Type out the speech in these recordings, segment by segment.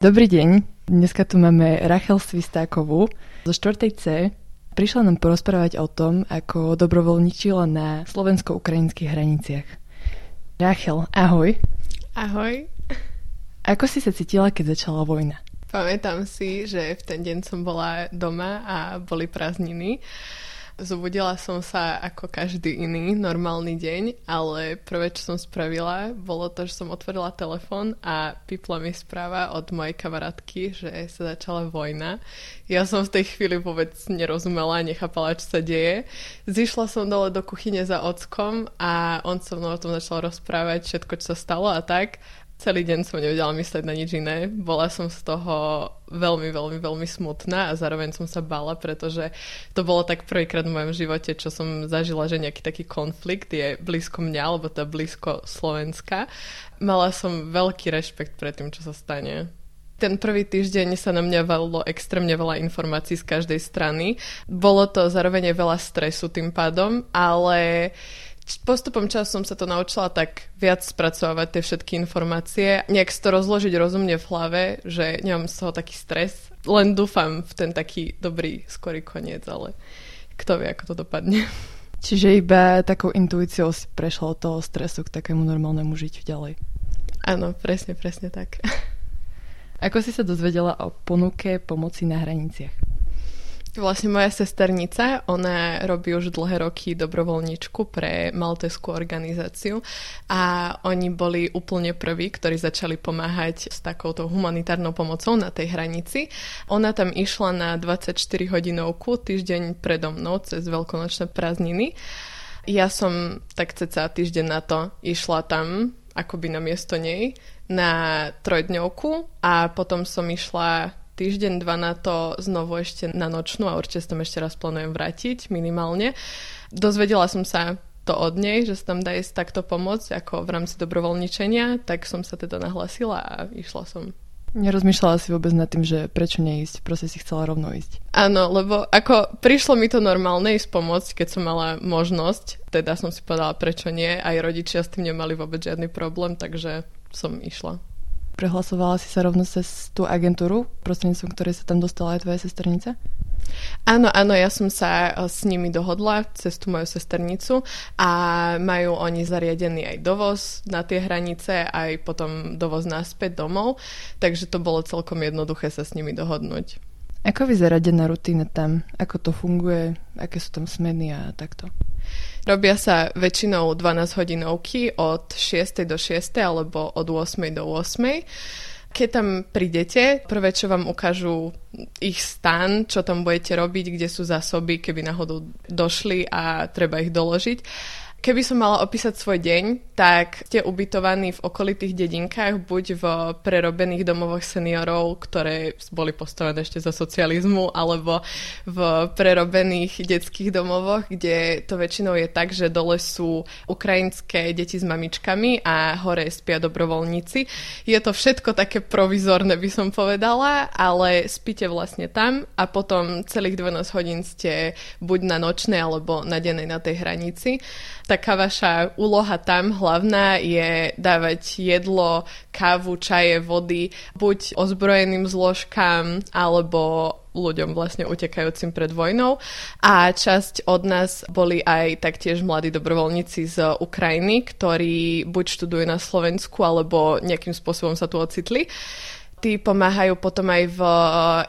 Dobrý deň, dneska tu máme Rachel Svistákovú zo 4. C. Prišla nám porozprávať o tom, ako dobrovoľničila na slovensko-ukrajinských hraniciach. Rachel, ahoj. Ahoj. Ako si sa cítila, keď začala vojna? Pamätám si, že v ten deň som bola doma a boli prázdniny. Zobudila som sa ako každý iný normálny deň, ale prvé, čo som spravila, bolo to, že som otvorila telefón a pipla mi správa od mojej kamarátky, že sa začala vojna. Ja som v tej chvíli vôbec nerozumela, nechápala, čo sa deje. Zišla som dole do kuchyne za ockom a on so mnou o tom začal rozprávať všetko, čo sa stalo a tak. Celý deň som nevedela mysleť na nič iné. Bola som z toho veľmi, veľmi, veľmi smutná a zároveň som sa bála, pretože to bolo tak prvýkrát v mojom živote, čo som zažila, že nejaký taký konflikt je blízko mňa, alebo je blízko Slovenska. Mala som veľký rešpekt pred tým, čo sa stane. Ten prvý týždeň sa na mňa valilo extrémne veľa informácií z každej strany. Bolo to zároveň veľa stresu tým pádom, ale postupom času som sa to naučila tak viac spracovať tie všetky informácie, nejak si to rozložiť rozumne v hlave, že nemám z toho taký stres. Len dúfam v ten taký dobrý, skorý koniec, ale kto vie, ako to dopadne. Čiže iba takou intuíciou si prešla od toho stresu k takému normálnemu žiťu ďalej. Áno, presne, presne tak. Ako si sa dozvedela o ponuke pomoci na hraniciach? Vlastne moja sesternica, ona robí už dlhé roky dobrovoľničku pre malteskú organizáciu a oni boli úplne prví, ktorí začali pomáhať s takouto humanitárnou pomocou na tej hranici. Ona tam išla na 24 hodinovku týždeň predo mnou cez veľkonočné prázdniny. Ja som tak ceca týždeň na to išla tam akoby na miesto nej na trojdňovku a potom som išla týždeň, dva na to znovu ešte na nočnú a určite sa tam ešte raz plánujem vrátiť minimálne. Dozvedela som sa to od nej, že sa tam dá ísť takto pomôcť ako v rámci dobrovoľničenia, tak som sa teda nahlasila a išla som. Nerozmýšľala si vôbec nad tým, že prečo neísť, proste si chcela rovno ísť. Áno, lebo ako prišlo mi to normálne ísť pomôcť, keď som mala možnosť, teda som si povedala, prečo nie, aj rodičia s tým nemali vôbec žiadny problém, takže som išla. Prehlasovala si sa rovno cez tú agentúru, prostredníctvom ktorej sa tam dostala aj tvoja sesternica? Áno, áno, ja som sa eh, s nimi dohodla cez tú moju sesternicu a majú oni zariadený aj dovoz na tie hranice, aj potom dovoz naspäť domov, takže to bolo celkom jednoduché sa s nimi dohodnúť. Ako vyzerá denná rutina tam? Ako to funguje? Aké sú tam smeny a takto? Robia sa väčšinou 12 hodinovky od 6. do 6. alebo od 8. do 8. Keď tam prídete, prvé, čo vám ukážu ich stan, čo tam budete robiť, kde sú zásoby, keby náhodou došli a treba ich doložiť. Keby som mala opísať svoj deň, tak ste ubytovaní v okolitých dedinkách, buď v prerobených domovoch seniorov, ktoré boli postavené ešte za socializmu, alebo v prerobených detských domovoch, kde to väčšinou je tak, že dole sú ukrajinské deti s mamičkami a hore spia dobrovoľníci. Je to všetko také provizorné, by som povedala, ale spíte vlastne tam a potom celých 12 hodín ste buď na nočnej alebo na dennej na tej hranici taká vaša úloha tam hlavná je dávať jedlo, kávu, čaje, vody buď ozbrojeným zložkám alebo ľuďom vlastne utekajúcim pred vojnou. A časť od nás boli aj taktiež mladí dobrovoľníci z Ukrajiny, ktorí buď študujú na Slovensku, alebo nejakým spôsobom sa tu ocitli tí pomáhajú potom aj v eh,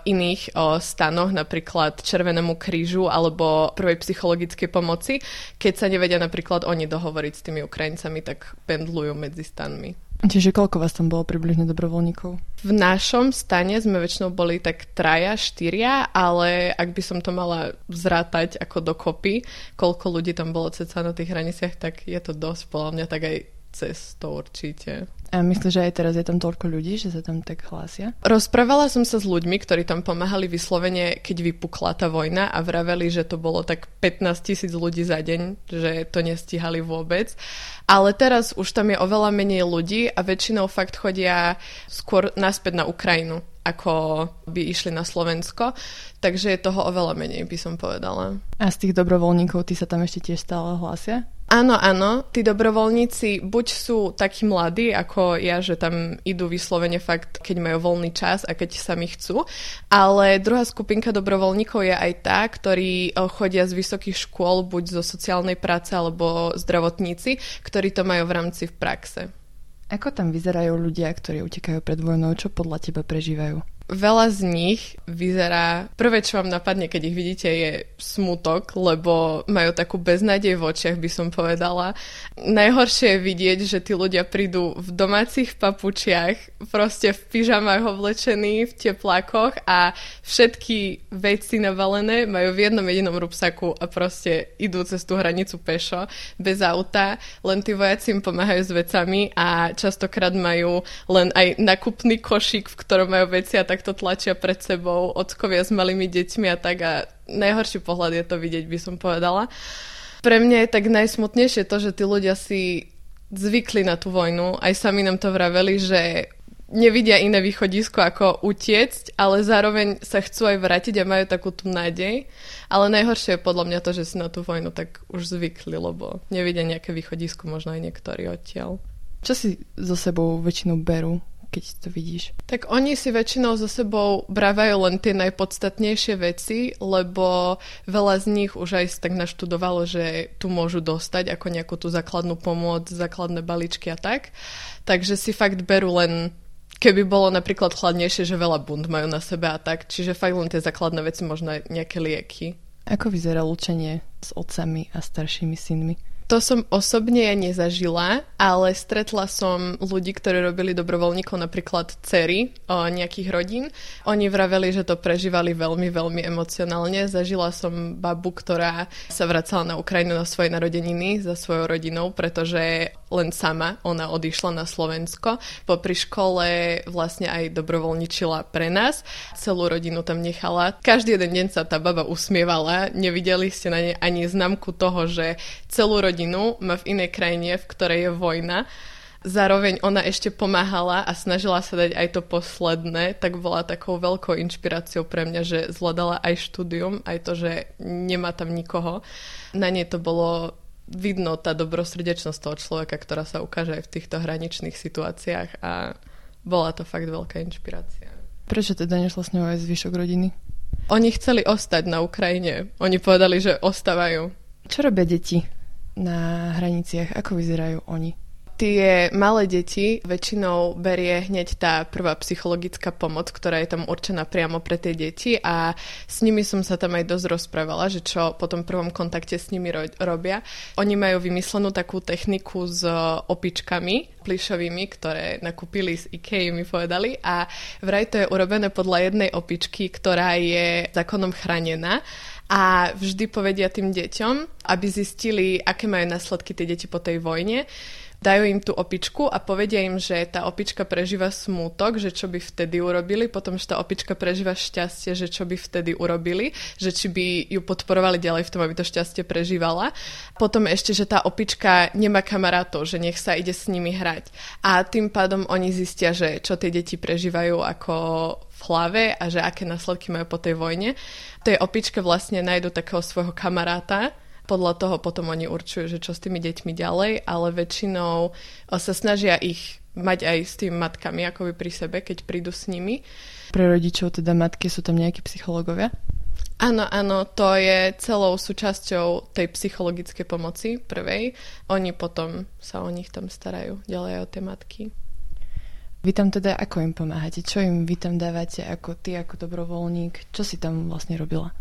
iných eh, stanoch, napríklad Červenému krížu alebo prvej psychologickej pomoci. Keď sa nevedia napríklad oni dohovoriť s tými Ukrajincami, tak pendlujú medzi stanmi. Čiže koľko vás tam bolo približne dobrovoľníkov? V našom stane sme väčšinou boli tak traja, štyria, ale ak by som to mala zrátať ako dokopy, koľko ľudí tam bolo ceca na tých hraniciach, tak je to dosť, podľa mňa tak aj cez to určite. A myslíš, že aj teraz je tam toľko ľudí, že sa tam tak hlásia? Rozprávala som sa s ľuďmi, ktorí tam pomáhali vyslovene, keď vypukla tá vojna a vraveli, že to bolo tak 15 tisíc ľudí za deň, že to nestíhali vôbec. Ale teraz už tam je oveľa menej ľudí a väčšinou fakt chodia skôr naspäť na Ukrajinu, ako by išli na Slovensko. Takže je toho oveľa menej, by som povedala. A z tých dobrovoľníkov, ty sa tam ešte tiež stále hlásia? Áno, áno, tí dobrovoľníci buď sú takí mladí ako ja, že tam idú vyslovene fakt, keď majú voľný čas a keď sami chcú, ale druhá skupinka dobrovoľníkov je aj tá, ktorí eh, chodia z vysokých škôl, buď zo sociálnej práce alebo zdravotníci, ktorí to majú v rámci v praxe. Ako tam vyzerajú ľudia, ktorí utekajú pred vojnou? Čo podľa teba prežívajú? Veľa z nich vyzerá, prvé čo vám napadne, keď ich vidíte, je smutok, lebo majú takú beznádej v očiach, by som povedala. Najhoršie je vidieť, že tí ľudia prídu v domácich papučiach, proste v pyžamách oblečení, v teplákoch a všetky veci navalené majú v jednom jedinom rúbsaku a proste idú cez tú hranicu pešo, bez auta, len tí vojaci im pomáhajú s vecami a častokrát majú len aj nakupný košík, v ktorom majú veci a tak takto tlačia pred sebou ockovia s malými deťmi a tak a najhorší pohľad je to vidieť, by som povedala. Pre mňa je tak najsmutnejšie to, že tí ľudia si zvykli na tú vojnu, aj sami nám to vraveli, že nevidia iné východisko ako utiecť, ale zároveň sa chcú aj vrátiť a majú takú tú nádej. Ale najhoršie je podľa mňa to, že si na tú vojnu tak už zvykli, lebo nevidia nejaké východisko, možno aj niektorí odtiaľ. Čo si so sebou väčšinou berú keď to vidíš? Tak oni si väčšinou so sebou brávajú len tie najpodstatnejšie veci, lebo veľa z nich už aj tak naštudovalo, že tu môžu dostať ako nejakú tú základnú pomoc, základné balíčky a tak. Takže si fakt berú len keby bolo napríklad chladnejšie, že veľa bund majú na sebe a tak. Čiže fakt len tie základné veci, možno nejaké lieky. Ako vyzerá učenie s otcami a staršími synmi? To som osobne ja nezažila, ale stretla som ľudí, ktorí robili dobrovoľníkov, napríklad cery o nejakých rodín. Oni vraveli, že to prežívali veľmi, veľmi emocionálne. Zažila som babu, ktorá sa vracala na Ukrajinu na svoje narodeniny za svojou rodinou, pretože len sama ona odišla na Slovensko. Popri škole vlastne aj dobrovoľničila pre nás. Celú rodinu tam nechala. Každý jeden deň sa tá baba usmievala. Nevideli ste na nej ani známku toho, že celú rodinu, má v inej krajine, v ktorej je vojna. Zároveň ona ešte pomáhala a snažila sa dať aj to posledné, tak bola takou veľkou inšpiráciou pre mňa, že zvládala aj štúdium, aj to, že nemá tam nikoho. Na nej to bolo vidno tá dobrosrdečnosť toho človeka, ktorá sa ukáže aj v týchto hraničných situáciách a bola to fakt veľká inšpirácia. Prečo teda nešla s ňou aj zvyšok rodiny? Oni chceli ostať na Ukrajine. Oni povedali, že ostávajú. Čo robia deti? na hraniciach? Ako vyzerajú oni? Tie malé deti väčšinou berie hneď tá prvá psychologická pomoc, ktorá je tam určená priamo pre tie deti a s nimi som sa tam aj dosť rozprávala, že čo po tom prvom kontakte s nimi ro- robia. Oni majú vymyslenú takú techniku s opičkami plišovými, ktoré nakúpili z IKEA, mi povedali. A vraj to je urobené podľa jednej opičky, ktorá je zákonom chránená. A vždy povedia tým deťom, aby zistili, aké majú následky tie deti po tej vojne, dajú im tú opičku a povedia im, že tá opička prežíva smútok, že čo by vtedy urobili, potom, že tá opička prežíva šťastie, že čo by vtedy urobili, že či by ju podporovali ďalej v tom, aby to šťastie prežívala. Potom ešte, že tá opička nemá kamarátov, že nech sa ide s nimi hrať. A tým pádom oni zistia, že čo tie deti prežívajú ako v hlave a že aké následky majú po tej vojne. Tej opičke vlastne nájdu takého svojho kamaráta, podľa toho potom oni určujú, že čo s tými deťmi ďalej, ale väčšinou sa snažia ich mať aj s tými matkami akoby pri sebe, keď prídu s nimi. Pre rodičov, teda matky, sú tam nejakí psychológovia? Áno, áno, to je celou súčasťou tej psychologickej pomoci prvej. Oni potom sa o nich tam starajú ďalej o tie matky. Vy tam teda ako im pomáhate? Čo im vy tam dávate ako ty, ako dobrovoľník? Čo si tam vlastne robila?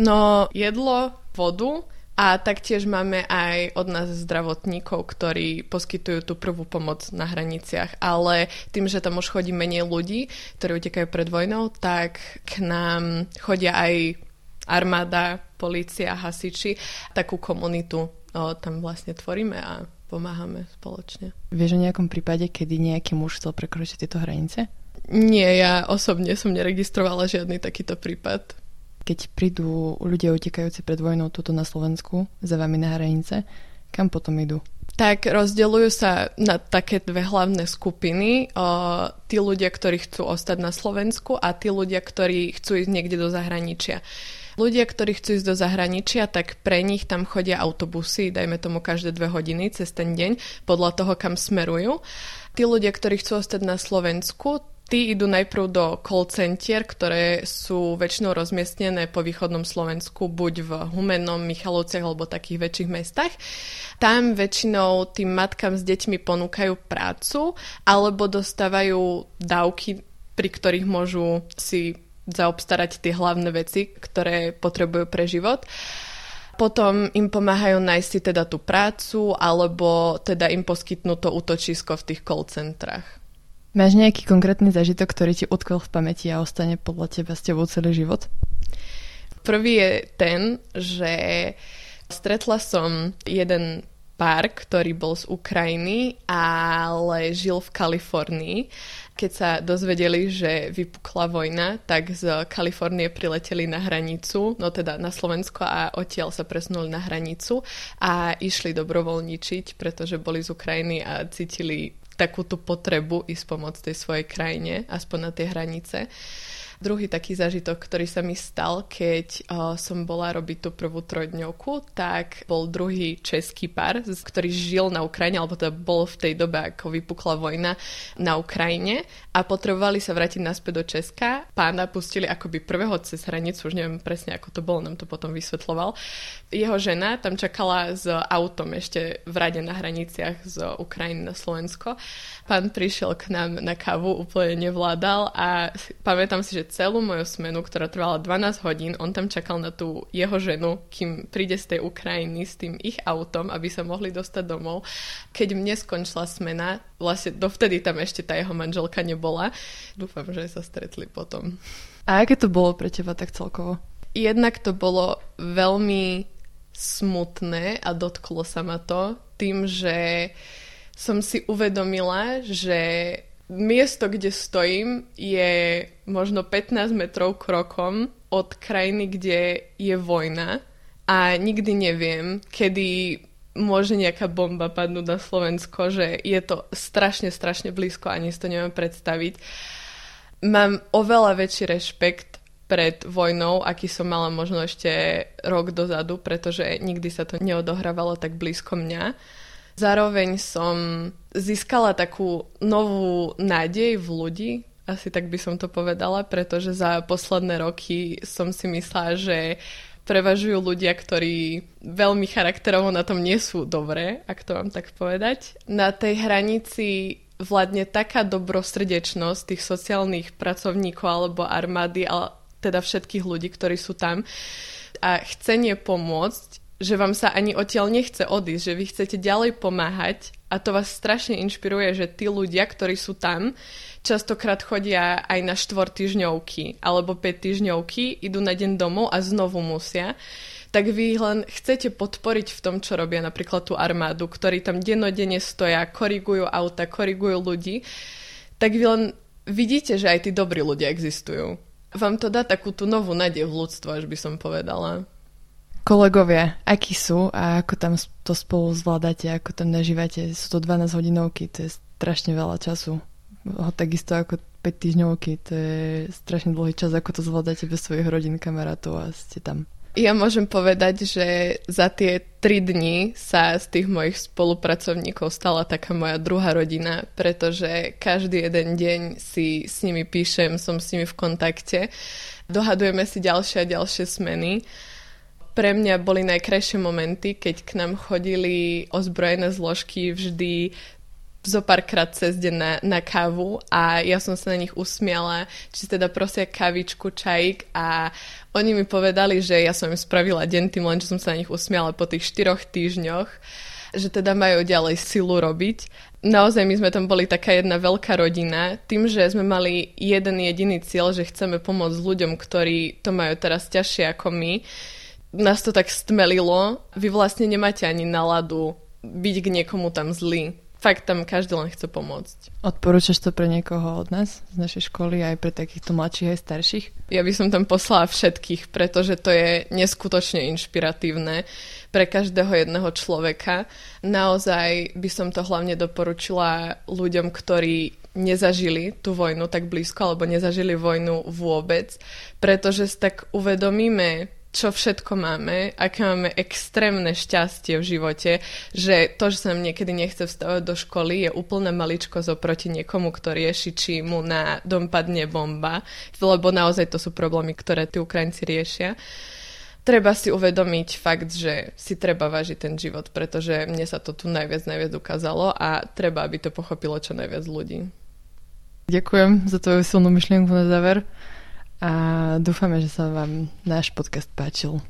No, jedlo, vodu, a taktiež máme aj od nás zdravotníkov, ktorí poskytujú tú prvú pomoc na hraniciach. Ale tým, že tam už chodí menej ľudí, ktorí utekajú pred vojnou, tak k nám chodia aj armáda, policia, hasiči. Takú komunitu o, tam vlastne tvoríme a pomáhame spoločne. Vieš o nejakom prípade, kedy nejaký muž chcel prekročiť tieto hranice? Nie, ja osobne som neregistrovala žiadny takýto prípad keď prídu ľudia utekajúci pred vojnou tuto na Slovensku za vami na hranice, kam potom idú? Tak rozdeľujú sa na také dve hlavné skupiny. O, tí ľudia, ktorí chcú ostať na Slovensku a tí ľudia, ktorí chcú ísť niekde do zahraničia. Ľudia, ktorí chcú ísť do zahraničia, tak pre nich tam chodia autobusy, dajme tomu každé dve hodiny cez ten deň, podľa toho, kam smerujú. Tí ľudia, ktorí chcú ostať na Slovensku, Tí idú najprv do call center, ktoré sú väčšinou rozmiestnené po východnom Slovensku, buď v Humennom, Michalovciach alebo takých väčších mestách. Tam väčšinou tým matkám s deťmi ponúkajú prácu alebo dostávajú dávky, pri ktorých môžu si zaobstarať tie hlavné veci, ktoré potrebujú pre život potom im pomáhajú nájsť si teda tú prácu alebo teda im poskytnú to útočisko v tých call centrách. Máš nejaký konkrétny zažitok, ktorý ti utkvel v pamäti a ostane podľa teba s tebou celý život? Prvý je ten, že stretla som jeden pár, ktorý bol z Ukrajiny, ale žil v Kalifornii. Keď sa dozvedeli, že vypukla vojna, tak z Kalifornie prileteli na hranicu, no teda na Slovensko a odtiaľ sa presunuli na hranicu a išli dobrovoľničiť, pretože boli z Ukrajiny a cítili takú tú potrebu ísť pomôcť tej svojej krajine, aspoň na tie hranice. Druhý taký zažitok, ktorý sa mi stal, keď uh, som bola robiť tú prvú trojdňovku, tak bol druhý český pár, ktorý žil na Ukrajine, alebo teda bol v tej dobe, ako vypukla vojna na Ukrajine a potrebovali sa vrátiť naspäť do Česka. Pána pustili akoby prvého cez hranicu, už neviem presne, ako to bolo, nám to potom vysvetloval. Jeho žena tam čakala s autom ešte v rade na hraniciach z Ukrajiny na Slovensko. Pán prišiel k nám na kávu, úplne nevládal a pamätám si, že celú moju smenu, ktorá trvala 12 hodín, on tam čakal na tú jeho ženu, kým príde z tej Ukrajiny s tým ich autom, aby sa mohli dostať domov. Keď mne skončila smena, vlastne dovtedy tam ešte tá jeho manželka nebola. Dúfam, že sa stretli potom. A aké to bolo pre teba tak celkovo? Jednak to bolo veľmi smutné a dotklo sa ma to tým, že som si uvedomila, že miesto, kde stojím, je možno 15 metrov krokom od krajiny, kde je vojna a nikdy neviem, kedy môže nejaká bomba padnúť na Slovensko, že je to strašne, strašne blízko, ani si to neviem predstaviť. Mám oveľa väčší rešpekt pred vojnou, aký som mala možno ešte rok dozadu, pretože nikdy sa to neodohrávalo tak blízko mňa. Zároveň som získala takú novú nádej v ľudí, asi tak by som to povedala, pretože za posledné roky som si myslela, že prevažujú ľudia, ktorí veľmi charakterovo na tom nie sú dobré, ak to mám tak povedať. Na tej hranici vládne taká dobrosrdečnosť tých sociálnych pracovníkov alebo armády, ale teda všetkých ľudí, ktorí sú tam a chcenie pomôcť že vám sa ani odtiaľ nechce odísť, že vy chcete ďalej pomáhať a to vás strašne inšpiruje, že tí ľudia, ktorí sú tam, častokrát chodia aj na štvortýžňovky alebo 5 týždňovky, idú na deň domov a znovu musia tak vy len chcete podporiť v tom, čo robia napríklad tú armádu, ktorí tam dennodenne stoja, korigujú auta, korigujú ľudí, tak vy len vidíte, že aj tí dobrí ľudia existujú. Vám to dá takú tú novú nádej v ľudstvo, až by som povedala. Kolegovia, akí sú a ako tam to spolu zvládate, ako tam nažívate? Sú to 12 hodinovky, to je strašne veľa času. Takisto ako 5 týždňovky, to je strašne dlhý čas, ako to zvládate bez svojich rodín, kamarátov a ste tam. Ja môžem povedať, že za tie 3 dni sa z tých mojich spolupracovníkov stala taká moja druhá rodina, pretože každý jeden deň si s nimi píšem, som s nimi v kontakte, dohadujeme si ďalšie a ďalšie smeny pre mňa boli najkrajšie momenty, keď k nám chodili ozbrojené zložky vždy zo párkrát cez deň na, na kávu a ja som sa na nich usmiala, či teda prosia kavičku, čajík a oni mi povedali, že ja som im spravila deň tým len, že som sa na nich usmiala po tých štyroch týždňoch, že teda majú ďalej silu robiť. Naozaj my sme tam boli taká jedna veľká rodina, tým, že sme mali jeden jediný cieľ, že chceme pomôcť ľuďom, ktorí to majú teraz ťažšie ako my, nás to tak stmelilo. Vy vlastne nemáte ani náladu byť k niekomu tam zlý. Fakt tam každý len chce pomôcť. Odporúčaš to pre niekoho od nás, z našej školy, aj pre takýchto mladších aj starších? Ja by som tam poslala všetkých, pretože to je neskutočne inšpiratívne pre každého jedného človeka. Naozaj by som to hlavne doporučila ľuďom, ktorí nezažili tú vojnu tak blízko alebo nezažili vojnu vôbec, pretože si tak uvedomíme, čo všetko máme, aké máme extrémne šťastie v živote, že to, že sa nám niekedy nechce vstávať do školy, je úplne maličko oproti niekomu, kto rieši, či mu na dom padne bomba, lebo naozaj to sú problémy, ktoré tí Ukrajinci riešia treba si uvedomiť fakt, že si treba vážiť ten život, pretože mne sa to tu najviac, najviac ukázalo a treba, aby to pochopilo čo najviac ľudí. Ďakujem za tvoju silnú myšlienku na záver a dúfame, že sa vám náš podcast páčil.